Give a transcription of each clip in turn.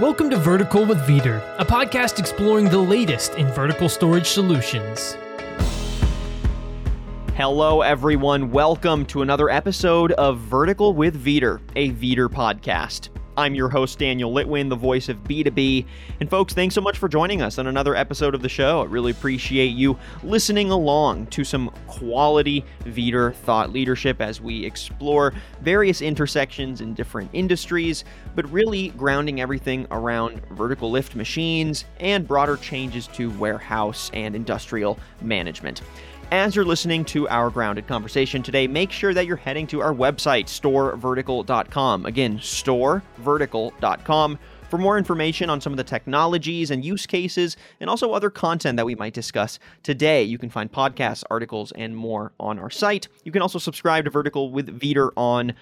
Welcome to Vertical with Veeder, a podcast exploring the latest in vertical storage solutions. Hello, everyone. Welcome to another episode of Vertical with Veeder, a Veeder podcast. I'm your host, Daniel Litwin, the voice of B2B. And folks, thanks so much for joining us on another episode of the show. I really appreciate you listening along to some quality Veeder thought leadership as we explore various intersections in different industries, but really grounding everything around vertical lift machines and broader changes to warehouse and industrial management. As you're listening to our grounded conversation today, make sure that you're heading to our website, storevertical.com. Again, storevertical.com for more information on some of the technologies and use cases, and also other content that we might discuss today. You can find podcasts, articles, and more on our site. You can also subscribe to Vertical with Veeder on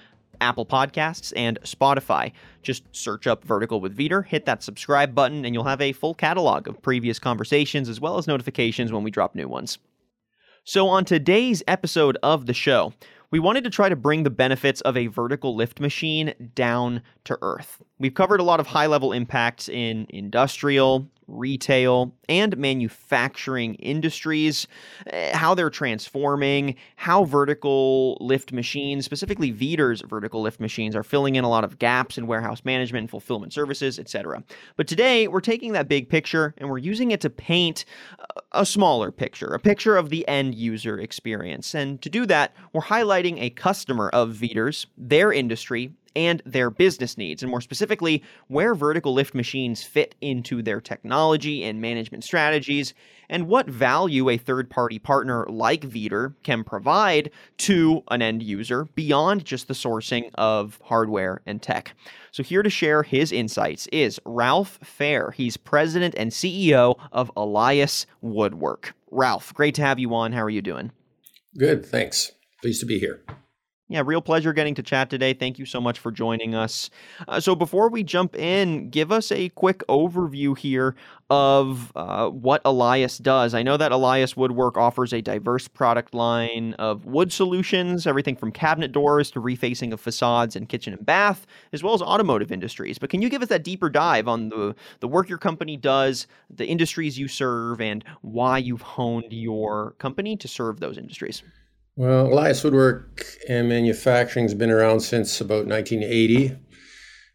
Apple Podcasts and Spotify. Just search up Vertical with Veeder, hit that subscribe button, and you'll have a full catalog of previous conversations as well as notifications when we drop new ones. So, on today's episode of the show, we wanted to try to bring the benefits of a vertical lift machine down to earth. We've covered a lot of high level impacts in industrial, retail, and manufacturing industries, eh, how they're transforming, how vertical lift machines, specifically Veeder's vertical lift machines, are filling in a lot of gaps in warehouse management and fulfillment services, etc. But today, we're taking that big picture and we're using it to paint a smaller picture, a picture of the end user experience. And to do that, we're highlighting a customer of Veeder's, their industry, and their business needs, and more specifically, where vertical lift machines fit into their technology and management strategies, and what value a third party partner like Veeder can provide to an end user beyond just the sourcing of hardware and tech. So, here to share his insights is Ralph Fair. He's president and CEO of Elias Woodwork. Ralph, great to have you on. How are you doing? Good, thanks. Pleased to be here. Yeah, real pleasure getting to chat today. Thank you so much for joining us. Uh, so, before we jump in, give us a quick overview here of uh, what Elias does. I know that Elias Woodwork offers a diverse product line of wood solutions, everything from cabinet doors to refacing of facades and kitchen and bath, as well as automotive industries. But can you give us that deeper dive on the, the work your company does, the industries you serve, and why you've honed your company to serve those industries? Well, Elias Woodwork and Manufacturing has been around since about 1980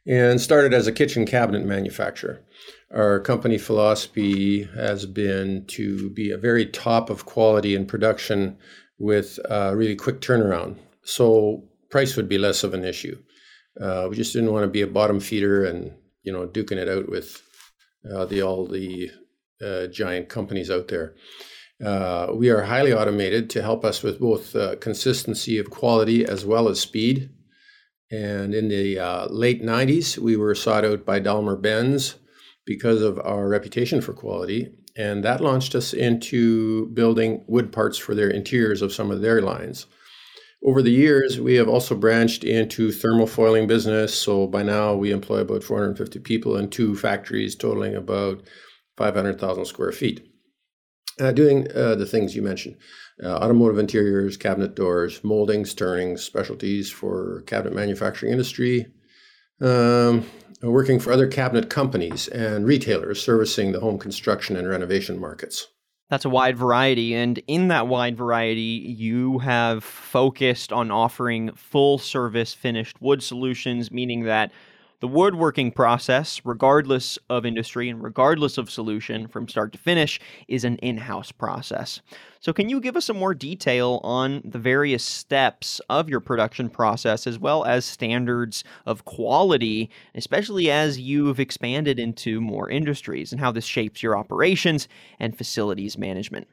and started as a kitchen cabinet manufacturer. Our company philosophy has been to be a very top of quality in production with a really quick turnaround. So price would be less of an issue. Uh, we just didn't want to be a bottom feeder and you know duking it out with uh, the all the uh, giant companies out there. Uh, we are highly automated to help us with both uh, consistency of quality as well as speed. And in the uh, late 90s, we were sought out by Daimler Benz because of our reputation for quality. And that launched us into building wood parts for their interiors of some of their lines. Over the years, we have also branched into thermal foiling business. So by now, we employ about 450 people in two factories, totaling about 500,000 square feet uh, doing uh, the things you mentioned uh, automotive interiors, cabinet doors, moldings, turnings, specialties for cabinet manufacturing industry, um, working for other cabinet companies and retailers servicing the home construction and renovation markets. That's a wide variety. And in that wide variety, you have focused on offering full service finished wood solutions, meaning that the woodworking process, regardless of industry and regardless of solution from start to finish, is an in house process. So, can you give us some more detail on the various steps of your production process as well as standards of quality, especially as you've expanded into more industries and how this shapes your operations and facilities management?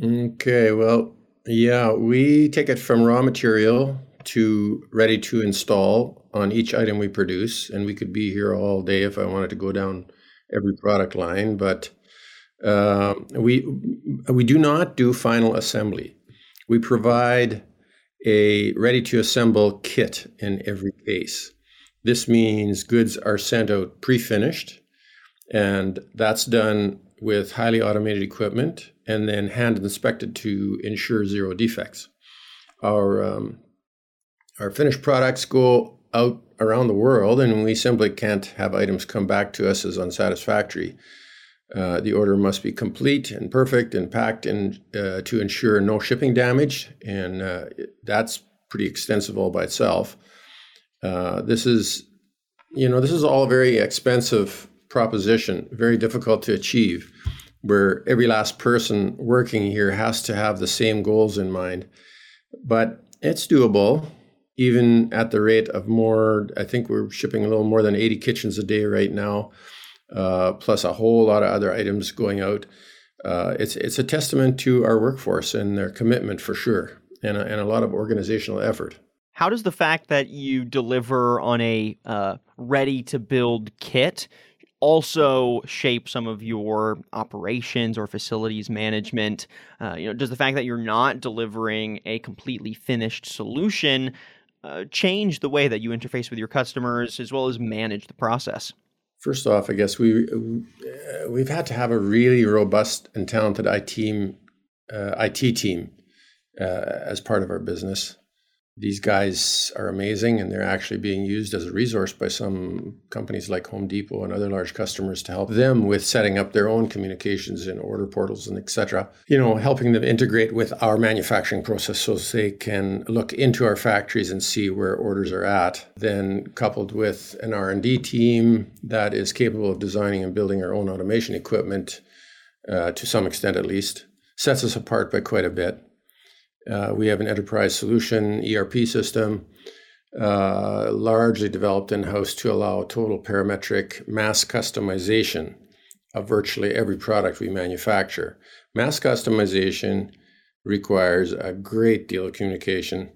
Okay, well, yeah, we take it from raw material to ready to install on each item we produce. And we could be here all day if I wanted to go down every product line, but uh, we we do not do final assembly. We provide a ready to assemble kit in every case. This means goods are sent out pre finished, and that's done with highly automated equipment and then hand inspected to ensure zero defects. Our um, our finished products go out around the world, and we simply can't have items come back to us as unsatisfactory. Uh, the order must be complete and perfect and packed uh, to ensure no shipping damage, and uh, that's pretty extensive all by itself. Uh, this is, you know, this is all a very expensive proposition, very difficult to achieve, where every last person working here has to have the same goals in mind. But it's doable, even at the rate of more. I think we're shipping a little more than 80 kitchens a day right now, uh, plus a whole lot of other items going out. Uh, it's it's a testament to our workforce and their commitment for sure, and a, and a lot of organizational effort. How does the fact that you deliver on a uh, ready to build kit also shape some of your operations or facilities management? Uh, you know, does the fact that you're not delivering a completely finished solution uh, change the way that you interface with your customers as well as manage the process? First off, I guess we uh, we've had to have a really robust and talented IT team, uh, IT team uh, as part of our business these guys are amazing and they're actually being used as a resource by some companies like Home Depot and other large customers to help them with setting up their own communications and order portals and etc. You know, helping them integrate with our manufacturing process so they can look into our factories and see where orders are at. Then coupled with an R&D team that is capable of designing and building our own automation equipment uh, to some extent at least sets us apart by quite a bit. Uh, we have an enterprise solution ERP system, uh, largely developed in house to allow total parametric mass customization of virtually every product we manufacture. Mass customization requires a great deal of communication,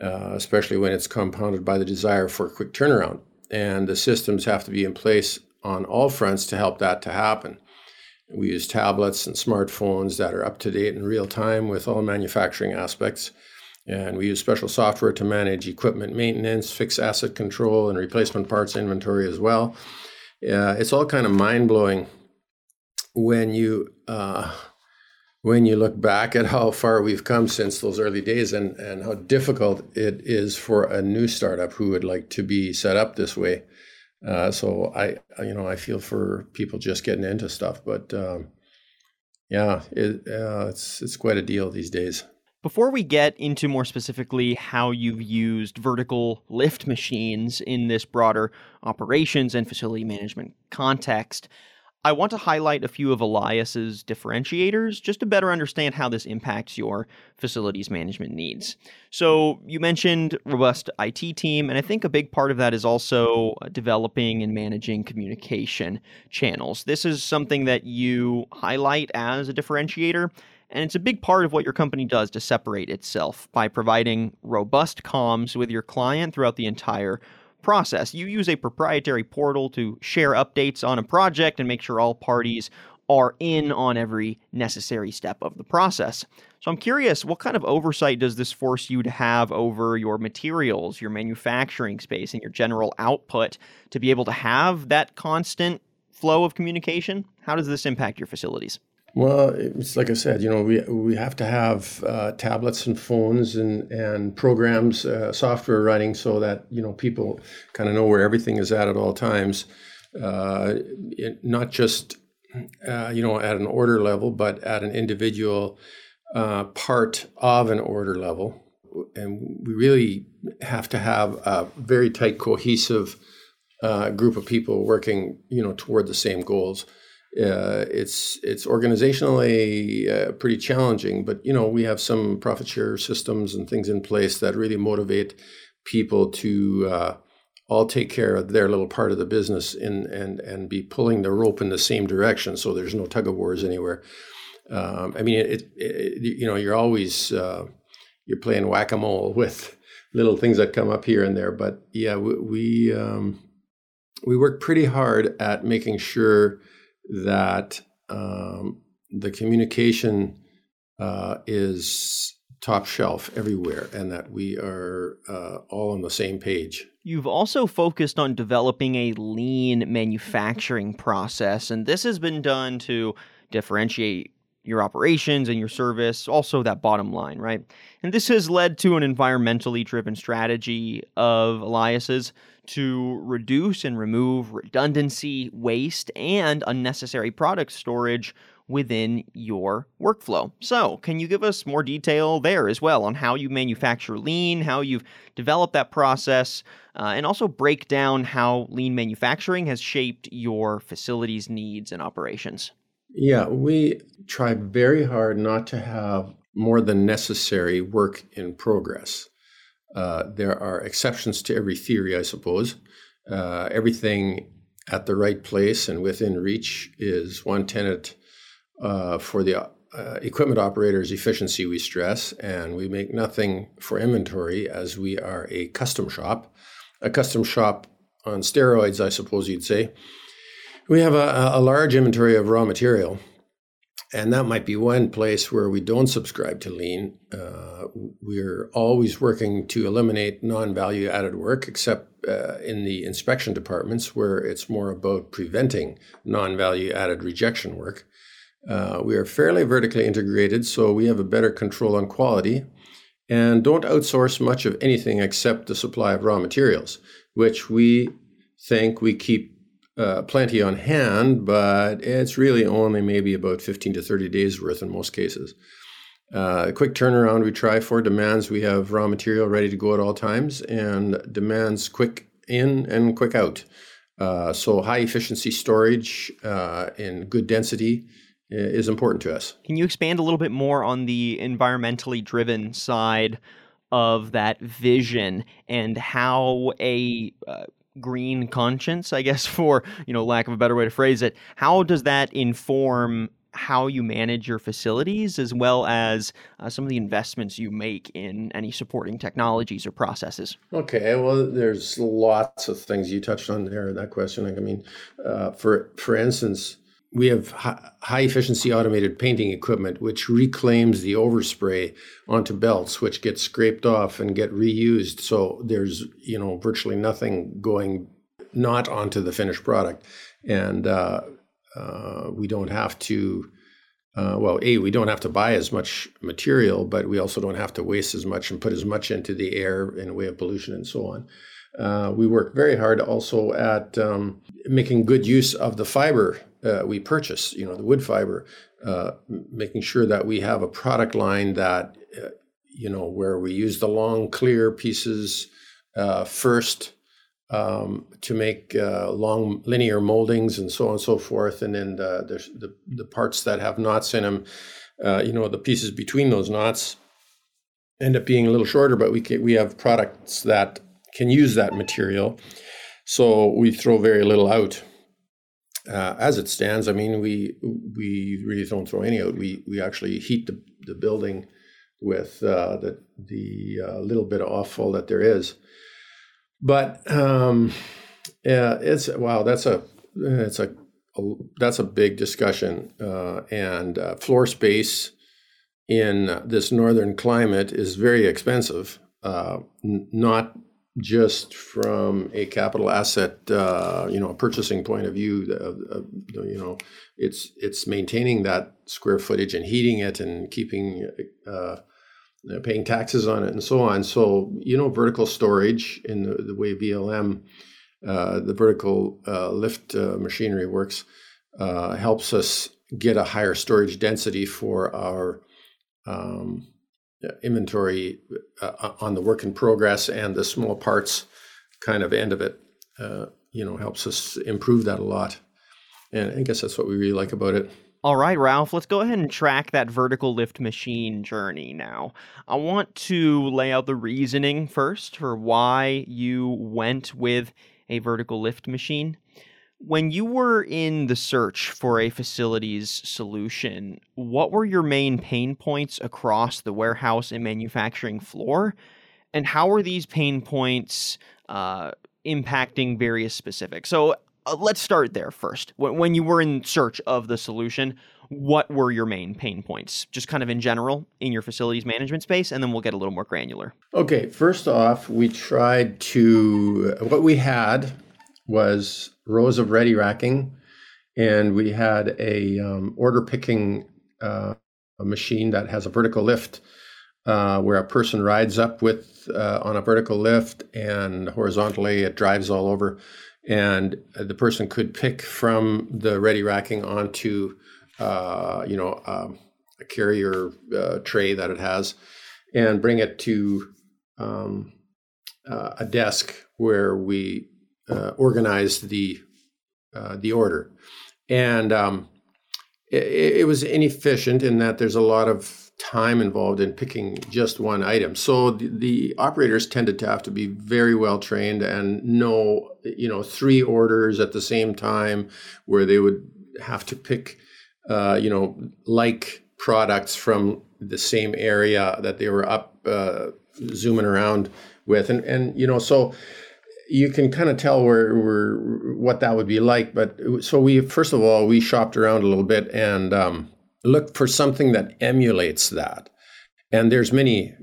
uh, especially when it's compounded by the desire for a quick turnaround. And the systems have to be in place on all fronts to help that to happen. We use tablets and smartphones that are up to date in real time with all manufacturing aspects. And we use special software to manage equipment maintenance, fixed asset control, and replacement parts inventory as well. Uh, it's all kind of mind blowing when you uh, when you look back at how far we've come since those early days and, and how difficult it is for a new startup who would like to be set up this way. Uh, so I, you know, I feel for people just getting into stuff, but um, yeah, it, uh, it's it's quite a deal these days. Before we get into more specifically how you've used vertical lift machines in this broader operations and facility management context, I want to highlight a few of Elias's differentiators just to better understand how this impacts your facilities management needs. So, you mentioned robust IT team, and I think a big part of that is also uh, developing and managing communication channels. This is something that you highlight as a differentiator, and it's a big part of what your company does to separate itself by providing robust comms with your client throughout the entire process. You use a proprietary portal to share updates on a project and make sure all parties are in on every necessary step of the process. So I'm curious, what kind of oversight does this force you to have over your materials, your manufacturing space, and your general output to be able to have that constant flow of communication? How does this impact your facilities? Well, it's like I said, you know, we we have to have uh, tablets and phones and and programs, uh, software running so that you know people kind of know where everything is at at all times, uh, it, not just uh, you know at an order level, but at an individual uh, part of an order level, and we really have to have a very tight, cohesive uh, group of people working, you know, toward the same goals. Uh, it's it's organizationally uh, pretty challenging, but you know we have some profit share systems and things in place that really motivate people to uh, all take care of their little part of the business in, and and be pulling the rope in the same direction, so there's no tug of wars anywhere. Um, I mean, it, it, you know you're always uh, you're playing whack a mole with little things that come up here and there, but yeah, we we, um, we work pretty hard at making sure that um, the communication uh, is top shelf everywhere and that we are uh, all on the same page. You've also focused on developing a lean manufacturing process, and this has been done to differentiate your operations and your service, also that bottom line, right? And this has led to an environmentally driven strategy of Elias's to reduce and remove redundancy, waste, and unnecessary product storage within your workflow. So, can you give us more detail there as well on how you manufacture lean, how you've developed that process, uh, and also break down how lean manufacturing has shaped your facility's needs and operations? Yeah, we try very hard not to have more than necessary work in progress. Uh, there are exceptions to every theory, I suppose. Uh, everything at the right place and within reach is one tenet uh, for the uh, equipment operator's efficiency, we stress, and we make nothing for inventory as we are a custom shop. A custom shop on steroids, I suppose you'd say. We have a, a large inventory of raw material and that might be one place where we don't subscribe to lean. Uh, we're always working to eliminate non-value added work, except uh, in the inspection departments where it's more about preventing non-value added rejection work. Uh, we are fairly vertically integrated, so we have a better control on quality, and don't outsource much of anything except the supply of raw materials, which we think we keep uh, plenty on hand, but it's really only maybe about 15 to 30 days worth in most cases. Uh, quick turnaround we try for demands we have raw material ready to go at all times and demands quick in and quick out. Uh, so high efficiency storage uh, in good density is important to us. Can you expand a little bit more on the environmentally driven side of that vision and how a uh, green conscience, I guess, for you know lack of a better way to phrase it. How does that inform how you manage your facilities, as well as uh, some of the investments you make in any supporting technologies or processes? Okay, well, there's lots of things you touched on there in that question. I mean, uh, for for instance we have high efficiency automated painting equipment which reclaims the overspray onto belts which get scraped off and get reused. So there's you know virtually nothing going not onto the finished product. And uh, uh, we don't have to uh, well a we don't have to buy as much material but we also don't have to waste as much and put as much into the air in a way of pollution and so on uh, we work very hard also at um, making good use of the fiber uh, we purchase, you know, the wood fiber, uh, making sure that we have a product line that, uh, you know, where we use the long, clear pieces uh, first um, to make uh, long linear moldings and so on and so forth, and then the the, the parts that have knots in them, you know, the pieces between those knots end up being a little shorter, but we can, we have products that can use that material, so we throw very little out uh, as it stands, I mean, we we really don't throw any out. We we actually heat the, the building with uh, the the uh, little bit of offal that there is. But um, yeah, it's wow. That's a it's a, a that's a big discussion. Uh, and uh, floor space in this northern climate is very expensive. Uh, n- not just from a capital asset, uh, you know, a purchasing point of view, uh, uh, you know, it's it's maintaining that square footage and heating it and keeping uh, paying taxes on it and so on. So you know, vertical storage in the, the way VLM, uh, the vertical uh, lift machinery works, helps us get a higher storage density for our um, inventory uh, uh, on the work in progress and the small parts kind of end of it, uh, you know, helps us improve that a lot. And I guess that's what we really like about it. All right, Ralph, let's go ahead and track that vertical lift machine journey now. I want to lay out the reasoning first for why you went with a vertical lift machine. When you were in the search for a facilities solution, what were your main pain points across the warehouse and manufacturing floor? And how were these pain points uh, impacting various specifics? So uh, let's start there first. When, when you were in search of the solution, what were your main pain points, just kind of in general in your facilities management space? And then we'll get a little more granular. Okay, first off, we tried to, what we had was rows of ready racking, and we had a um, order picking uh, a machine that has a vertical lift uh, where a person rides up with uh, on a vertical lift and horizontally it drives all over and the person could pick from the ready racking onto uh, you know um, a carrier uh, tray that it has and bring it to um, uh, a desk where we uh, organize the the order and um, it, it was inefficient in that there's a lot of time involved in picking just one item. So the, the, operators tended to have to be very well trained and know, you know, three orders at the same time where they would have to pick, uh, you know, like products from the same area that they were up uh, zooming around with. And, and, you know, so you can kind of tell where, what that would be like. But so we, first of all, we shopped around a little bit and, um, look for something that emulates that. And there's many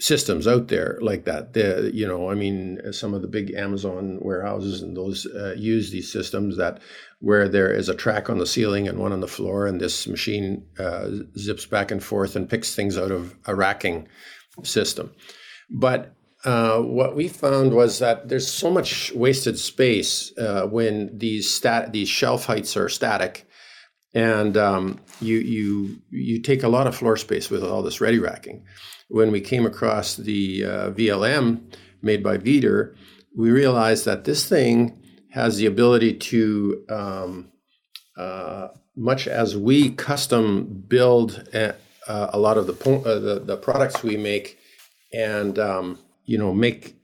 systems out there like that. The, you know, I mean, some of the big Amazon warehouses and those uh, use these systems that where there is a track on the ceiling and one on the floor, and this machine uh, zips back and forth and picks things out of a racking system. But uh, what we found was that there's so much wasted space uh, when these stat these shelf heights are static and um, you you you take a lot of floor space with all this ready racking. When we came across the uh, VLM made by Veeder, we realized that this thing has the ability to, um, uh, much as we custom build a, uh, a lot of the, uh, the, the products we make, and um, you know make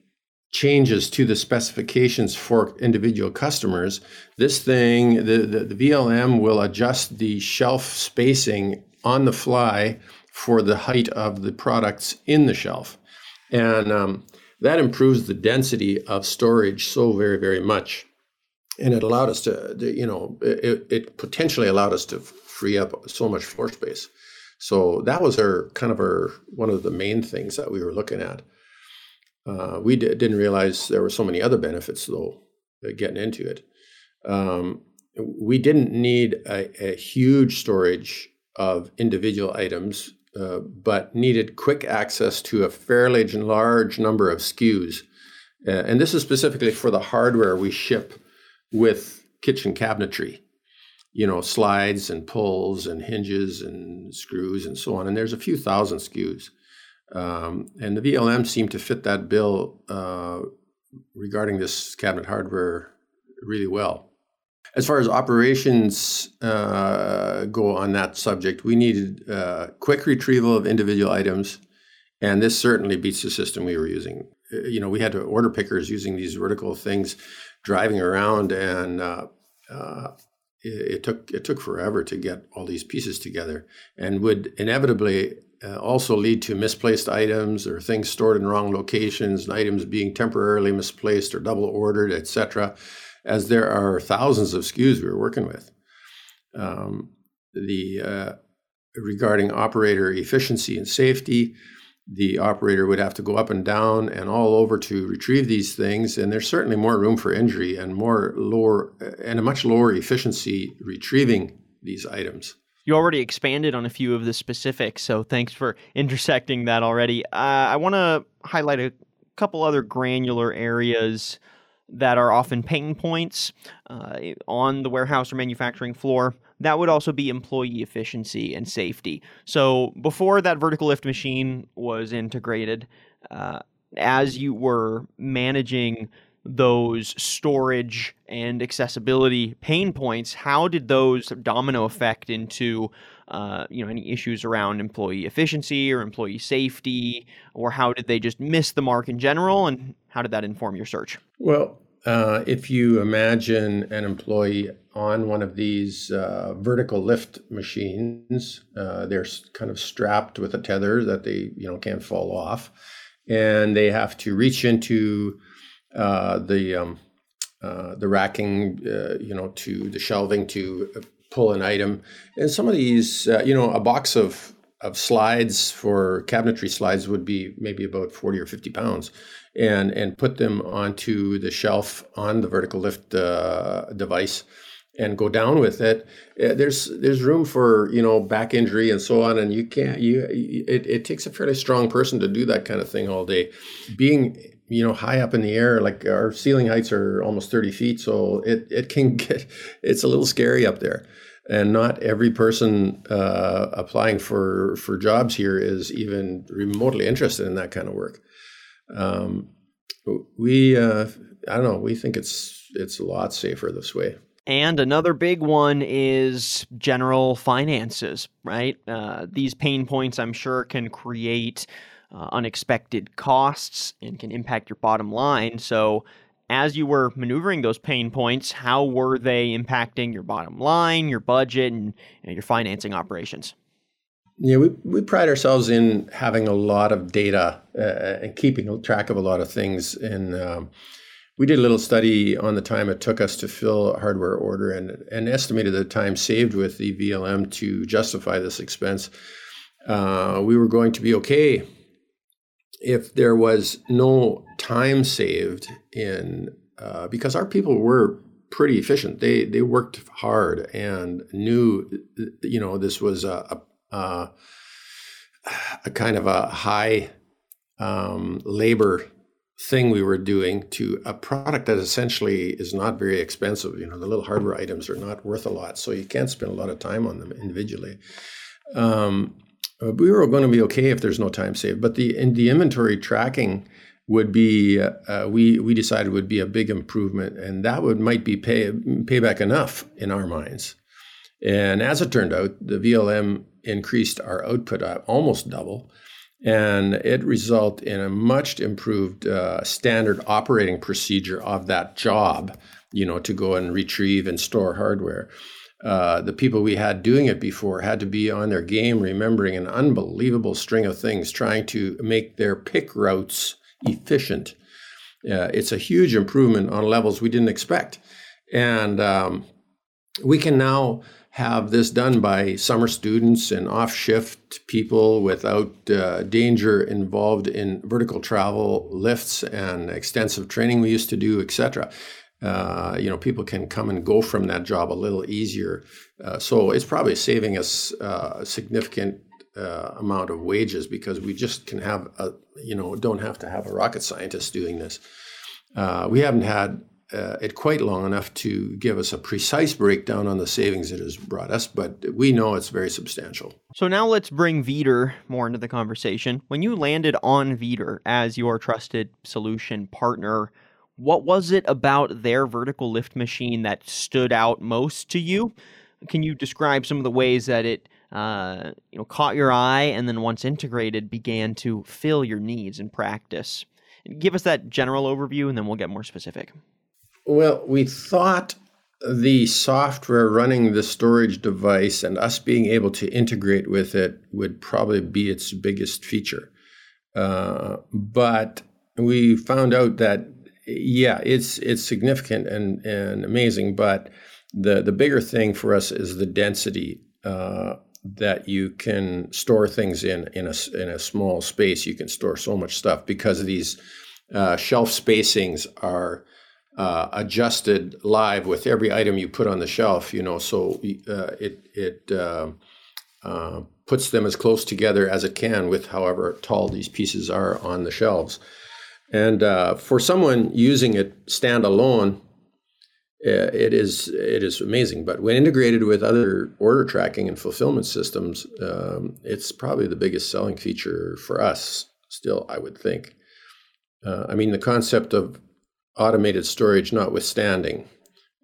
changes to the specifications for individual customers, this thing, the, the, the, VLM will adjust the shelf spacing on the fly for the height of the products in the shelf. And um, that improves the density of storage so very, very much. And it allowed us to, you know, it, it potentially allowed us to free up so much floor space. So that was our kind of our one of the main things that we were looking at. Uh, we d- didn't realize there were so many other benefits, though, getting into it. Um, we didn't need a, a, huge storage of individual items, uh, but needed quick access to a fairly large number of SKUs. Uh, and this is specifically for the hardware we ship with kitchen cabinetry, you know, slides and pulls and hinges and screws and so on. And there's a few thousand SKUs. Um, and the VLM seemed to fit that bill uh, regarding this cabinet hardware really well. As far as operations uh, go on that subject, we needed uh, quick retrieval of individual items, and this certainly beats the system we were using. Uh, you know, we had to order pickers using these vertical things, driving around, and uh, uh, it, it took it took forever to get all these pieces together, and would inevitably uh, also lead to misplaced items or things stored in wrong locations and items being temporarily misplaced or double ordered, etc., as there are thousands of SKUs we're working with. Um, the uh, regarding operator efficiency and safety, the operator would have to go up and down and all over to retrieve these things, and there's certainly more room for injury and more lower and a much lower efficiency retrieving these items you already expanded on a few of the specifics, so thanks for intersecting that already. Uh, I want to highlight a couple other granular areas that are often pain points uh, on the warehouse or manufacturing floor. That would also be employee efficiency and safety. So before that vertical lift machine was integrated, uh, as you were managing those storage and accessibility pain points, how did those domino effect into uh, you know any issues around employee efficiency or employee safety, or how did they just miss the mark in general, and how did that inform your search? Well, uh, if you imagine an employee on one of these uh, vertical lift machines, uh, they're kind of strapped with a tether that they you know can't fall off, and they have to reach into uh, the um, uh, the racking, uh, you know, to the shelving to pull an item, and some of these, uh, you know, a box of of slides for cabinetry slides would be maybe about 40 or 50 pounds and and put them onto the shelf on the vertical lift uh, device and go down with it, uh, there's there's room for you know back injury and so on, and you can't you it, it takes a fairly strong person to do that kind of thing all day. Being you know high up in the air, like our ceiling heights are almost thirty feet, so it it can get it's a little scary up there. And not every person uh, applying for for jobs here is even remotely interested in that kind of work. Um, we uh, I don't know. We think it's it's a lot safer this way. And another big one is general finances, right? Uh, these pain points, I'm sure, can create uh, unexpected costs and can impact your bottom line. So, as you were maneuvering those pain points, how were they impacting your bottom line, your budget, and you know, your financing operations? Yeah, we, we pride ourselves in having a lot of data uh, and keeping track of a lot of things. And um, we did a little study on the time it took us to fill a hardware order and, and estimated the time saved with the VLM to justify this expense. Uh, we were going to be okay if there was no time saved in uh, because our people were pretty efficient. They they worked hard and knew you know this was a a, a kind of a high um, labor thing we were doing to a product that essentially is not very expensive. You know, the little hardware items are not worth a lot, so you can't spend a lot of time on them individually. Um, we were going to be okay if there's no time saved, but the in the inventory tracking would be uh, we we decided would be a big improvement, and that would might be pay payback enough in our minds. And as it turned out, the VLM increased our output almost double and it resulted in a much improved uh, standard operating procedure of that job you know to go and retrieve and store hardware uh, the people we had doing it before had to be on their game remembering an unbelievable string of things trying to make their pick routes efficient. Uh, it's a huge improvement on levels we didn't expect. And um, we can now have this done by summer students and off shift people without uh, danger involved in vertical travel lifts and extensive training we used to do etc uh, you know people can come and go from that job a little easier uh, so it's probably saving us uh, a significant uh, amount of wages because we just can have a you know don't have to have a rocket scientist doing this uh, we haven't had uh, it quite long enough to give us a precise breakdown on the savings it has brought us, but we know it's very substantial. So now let's bring Veeder more into the conversation. When you landed on Veeder as your trusted solution partner, what was it about their vertical lift machine that stood out most to you? Can you describe some of the ways that it uh, you know caught your eye and then once integrated began to fill your needs in practice? Give us that general overview and then we'll get more specific. Well, we thought the software running the storage device and us being able to integrate with it would probably be its biggest feature. Uh, but we found out that yeah, it's it's significant and and amazing. But the the bigger thing for us is the density uh, that you can store things in in a in a small space. You can store so much stuff because these uh, shelf spacings are uh, adjusted live with every item you put on the shelf. You know, so uh, it it uh, uh, puts them as close together as it can with however tall these pieces are on the shelves. And uh, for someone using it standalone, uh, it is it is amazing. But when integrated with other order tracking and fulfillment systems, um, it's probably the biggest selling feature for us. Still, I would think. I mean, the concept of automated storage notwithstanding,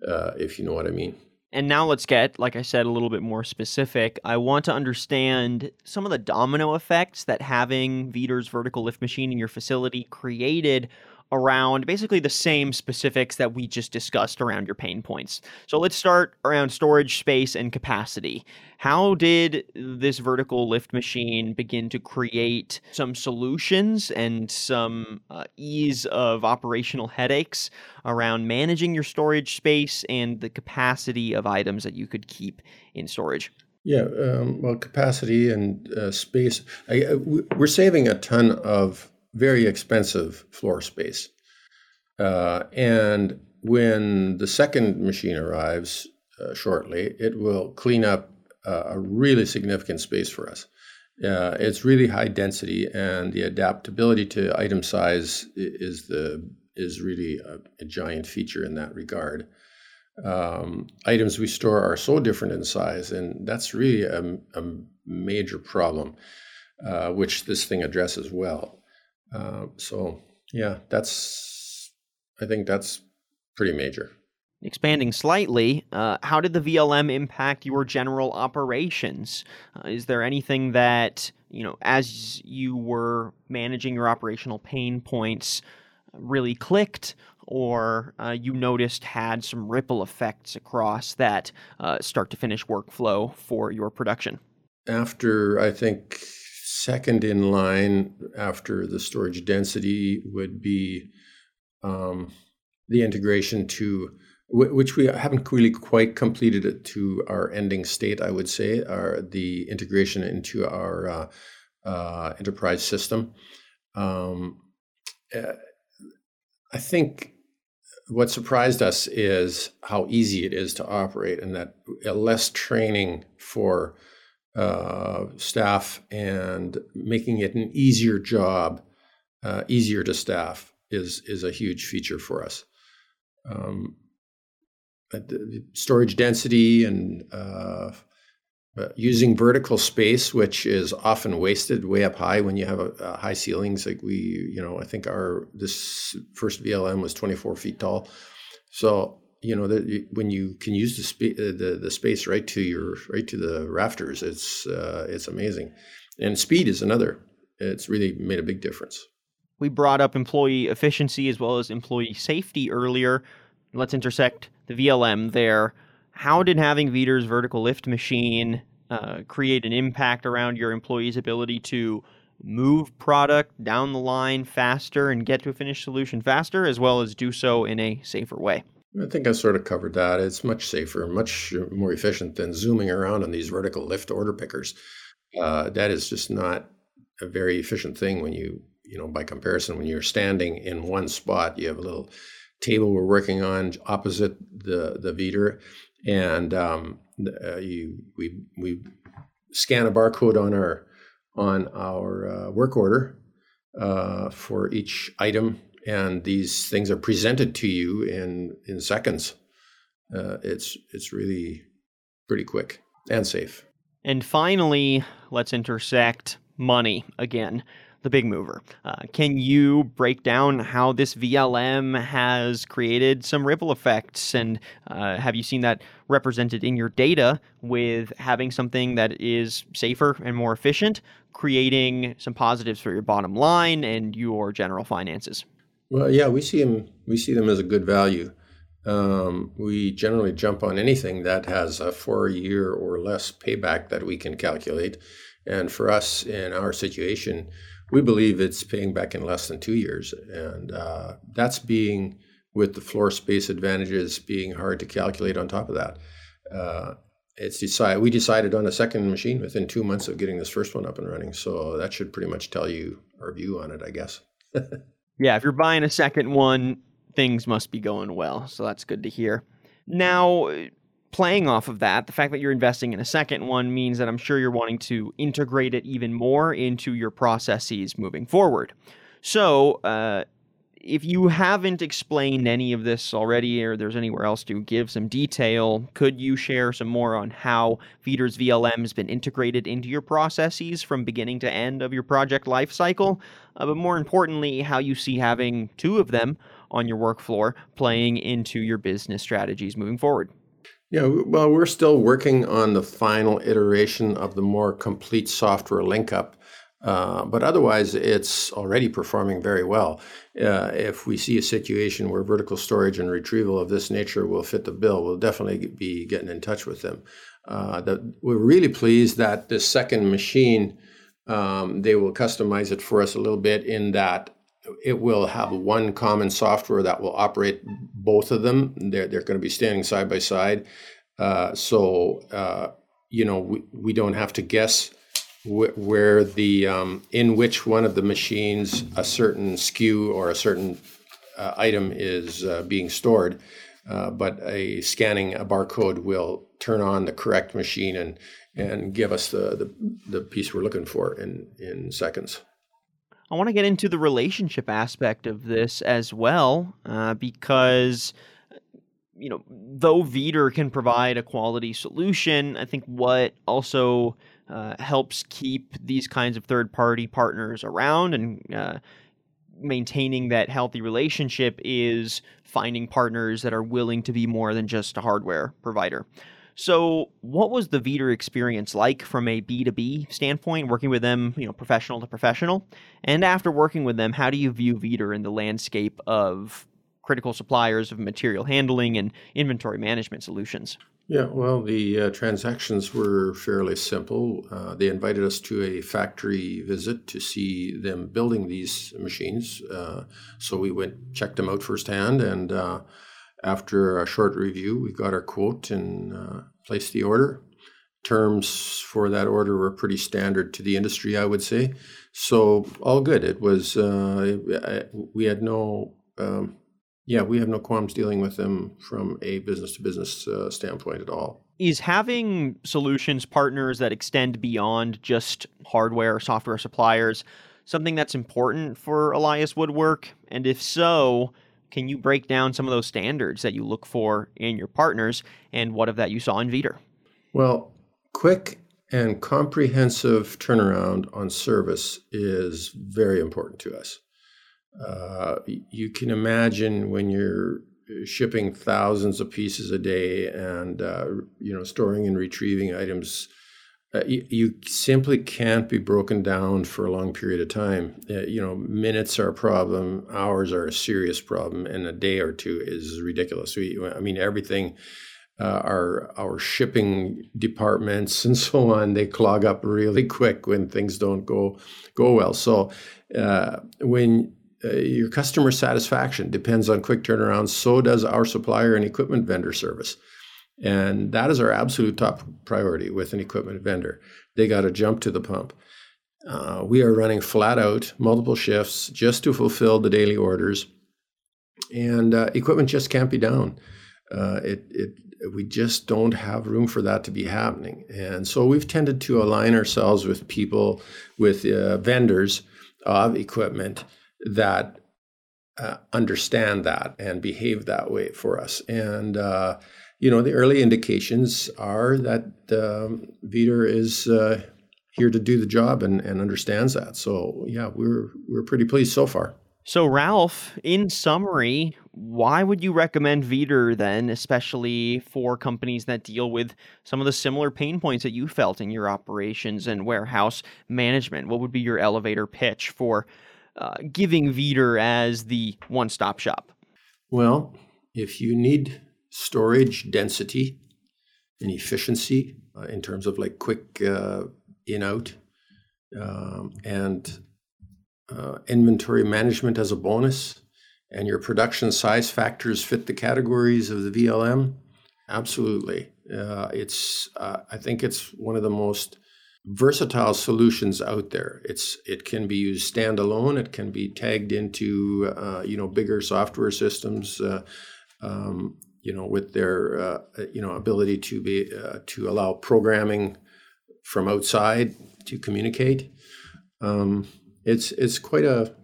uh, if you know what I mean. And now let's get, like I said, a little bit more specific. I want to understand some of the domino effects that having Veeder's vertical lift machine in your facility created around basically the same specifics that we just discussed around your pain points. So let's start around storage space and capacity. How did this vertical lift machine begin to create some solutions and some uh, ease of operational headaches around managing your storage space and the capacity of items that you could keep in storage? Yeah, um, well, capacity and uh, space. I, I, we're saving a ton of very expensive floor space. Uh, and when the second machine arrives, uh, shortly, it will clean up uh, a really significant space for us. Uh, it's really high density, and the adaptability to item size is the is really a, a giant feature in that regard. Um, items we store are so different in size, and that's really a, a major problem, uh, which this thing addresses well. Uh, so, yeah, that's I think that's pretty major. Expanding slightly, uh, how did the VLM impact your general operations? Uh, is there anything that, you know, as you were managing your operational pain points, really clicked or uh, you noticed had some ripple effects across that uh, start to finish workflow for your production? After, I think, second in line after the storage density would be um, the integration to which we haven't really quite completed it to our ending state, I would say, are the integration into our uh, uh, enterprise system. Um, uh, I think what surprised us is how easy it is to operate, and that less training for uh, staff and making it an easier job, uh, easier to staff is is a huge feature for us. Um, storage density and uh, uh, using vertical space, which is often wasted way up high when you have a, a, high ceilings. Like we, you know, I think our this first VLM was 24 feet tall. So you know that when you can use the, uh, the the space right to your right to the rafters, it's uh, it's amazing. And speed is another. It's really made a big difference. We brought up employee efficiency as well as employee safety earlier. Let's intersect the VLM there. How did having Veeder's vertical lift machine uh, create an impact around your employees' ability to move product down the line faster and get to a finished solution faster, as well as do so in a safer way? I think I sort of covered that. It's much safer, much more efficient than zooming around on these vertical lift order pickers. Uh, that is just not a very efficient thing when you, you know, by comparison, when you're standing in one spot, you have a little table we're working on opposite the the Veeder, and um, uh, you we we scan a barcode on our on our uh, work order uh, for each item, and these things are presented to you in in seconds. Uh, it's it's really pretty quick and safe. And finally, let's intersect money again the big mover. Uh, can you break down how this VLM has created some ripple effects? And uh, have you seen that represented in your data with having something that is safer and more efficient, creating some positives for your bottom line and your general finances? Well, yeah, we see them. We see them as a good value. Um, we generally jump on anything that has a four-year or less payback that we can calculate. And for us, in our situation, we believe it's paying back in less than two years, and uh, that's being with the floor space advantages being hard to calculate on top of that. Uh, it's decided we decided on a second machine within two months of getting this first one up and running. So that should pretty much tell you our view on it, I guess. yeah, if you're buying a second one, things must be going well. So that's good to hear. Now, playing off of that, the fact that you're investing in a second one means that I'm sure you're wanting to integrate it even more into your processes moving forward. So, uh, if you haven't explained any of this already, or there's anywhere else to give some detail, could you share some more on how Veeder's VLM has been integrated into your processes from beginning to end of your project lifecycle? Uh, but more importantly, how you see having two of them on your work floor playing into your business strategies moving forward. Yeah, well, we're still working on the final iteration of the more complete software link up. Uh, but otherwise, it's already performing very well. Uh, if we see a situation where vertical storage and retrieval of this nature will fit the bill, we'll definitely be getting in touch with them. Uh, we're really pleased that the second machine, um, they will customize it for us a little bit in that it will have one common software that will operate both of them. They're, they're going to be standing side by side. Uh, so, uh, you know, we, we don't have to guess wh- where the, um, in which one of the machines a certain SKU or a certain uh, item is uh, being stored. uh, but a scanning a barcode will turn on the correct machine and and give us the, the, the piece we're looking for in, in seconds. I want to get into the relationship aspect of this as well, uh, because you know, though Veeder can provide a quality solution, I think what also uh, helps keep these kinds of third party partners around and uh, maintaining that healthy relationship is finding partners that are willing to be more than just a hardware provider. So, what was the Veeder experience like from a B2B standpoint, working with them, you know, professional to professional? And after working with them, how do you view Veeder in the landscape of critical suppliers of material handling and inventory management solutions? Yeah, well, the uh, transactions were fairly simple. Uh, they invited us to a factory visit to see them building these machines. Uh, so we went, checked them out firsthand, and uh, after a short review, we got our quote and uh, placed the order. Terms for that order were pretty standard to the industry, I would say. So all good. It was uh, we had no um, yeah, we have no qualms dealing with them from a business to business uh, standpoint at all. Is having solutions partners that extend beyond just hardware or software suppliers something that's important for Elias Woodwork? And if so, can you break down some of those standards that you look for in your partners and what of that you saw in Veeder? Well, quick and comprehensive turnaround on service is very important to us. Uh, you can imagine when you're shipping thousands of pieces a day and uh, you know storing and retrieving items uh, you, you, simply can't be broken down for a long period of time. Uh, you know minutes are a problem hours are a serious problem and a day or two is ridiculous. We, i mean everything uh, our our shipping departments and so on they clog up really quick when things don't go go well. So uh, when uh, your customer satisfaction depends on quick turnaround. So does our supplier and equipment vendor service. And that is our absolute top priority with an equipment vendor. They got to jump to the pump. Uh, we are running flat out, multiple shifts just to fulfill the daily orders. And uh, equipment just can't be down. Uh, it, it, we just don't have room for that to be happening. And so we've tended to align ourselves with people, with uh, vendors of equipment that uh, understand that and behave that way for us. And uh, you know, the early indications are that um, is uh, here to do the job and, and understands that. So yeah, we're we're pretty pleased so far. So Ralph, in summary, why would you recommend Veeder then, especially for companies that deal with some of the similar pain points that you felt in your operations and warehouse management? What would be your elevator pitch for uh, giving Veeder as the one stop shop? Well, if you need storage density and efficiency uh, in terms of like quick uh, in out um, and uh, inventory management as a bonus, and your production size factors fit the categories of the VLM, absolutely. Uh, it's I think it's one of the most versatile solutions out there. It's it can be used standalone. It can be tagged into uh, you know bigger software systems. Uh, um, you know, with their uh, you know ability to be uh, to allow programming from outside to communicate. Um, it's it's quite a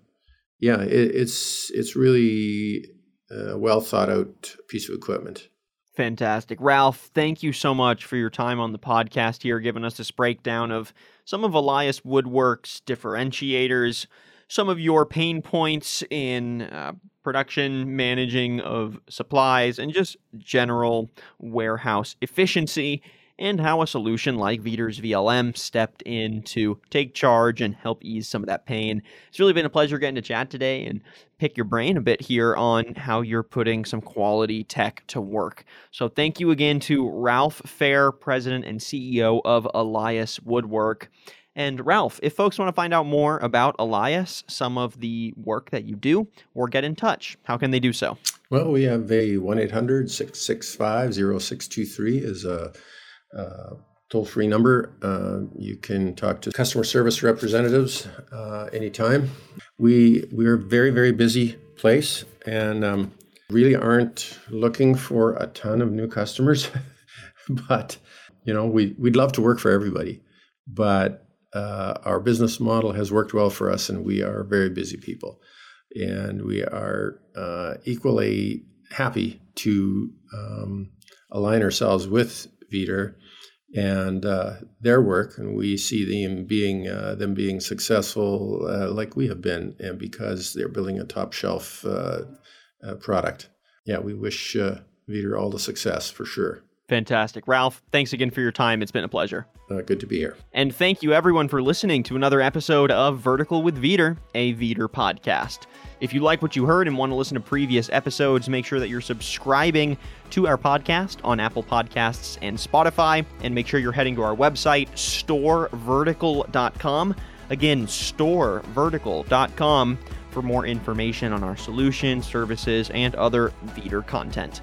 yeah. It, it's it's really a well thought out piece of equipment. Fantastic. Ralph, thank you so much for your time on the podcast here, giving us this breakdown of some of Elias Woodwork's differentiators, some of your pain points in uh, production, managing of supplies, and just general warehouse efficiency and how a solution like Veeder's VLM stepped in to take charge and help ease some of that pain. It's really been a pleasure getting to chat today and pick your brain a bit here on how you're putting some quality tech to work. So thank you again to Ralph Fair, President and CEO of Elias Woodwork. And Ralph, if folks want to find out more about Elias, some of the work that you do, or get in touch, how can they do so? Well, we have a 1 800 665 0623 is a uh, toll free number. Uh, you can talk to customer service representatives uh, anytime. We we're a very very busy place, and um, Really aren't looking for a ton of new customers, but you know, we, we'd love to work for everybody. But uh, our business model has worked well for us, and we are very busy people. And we are uh, equally happy to um, align ourselves with Veeder and uh, their work, and we see them being uh, them being successful uh, like we have been, and because they're building a top shelf uh, uh, product. Yeah, we wish uh, Veeder all the success for sure. Fantastic. Ralph, thanks again for your time. It's been a pleasure. Uh, good to be here. And thank you, everyone, for listening to another episode of Vertical with Veeder, a Veeder podcast. If you like what you heard and want to listen to previous episodes, make sure that you're subscribing to our podcast on Apple Podcasts and Spotify. And make sure you're heading to our website, storevertical.com. Again, storevertical.com for more information on our solutions, services, and other Veeder content.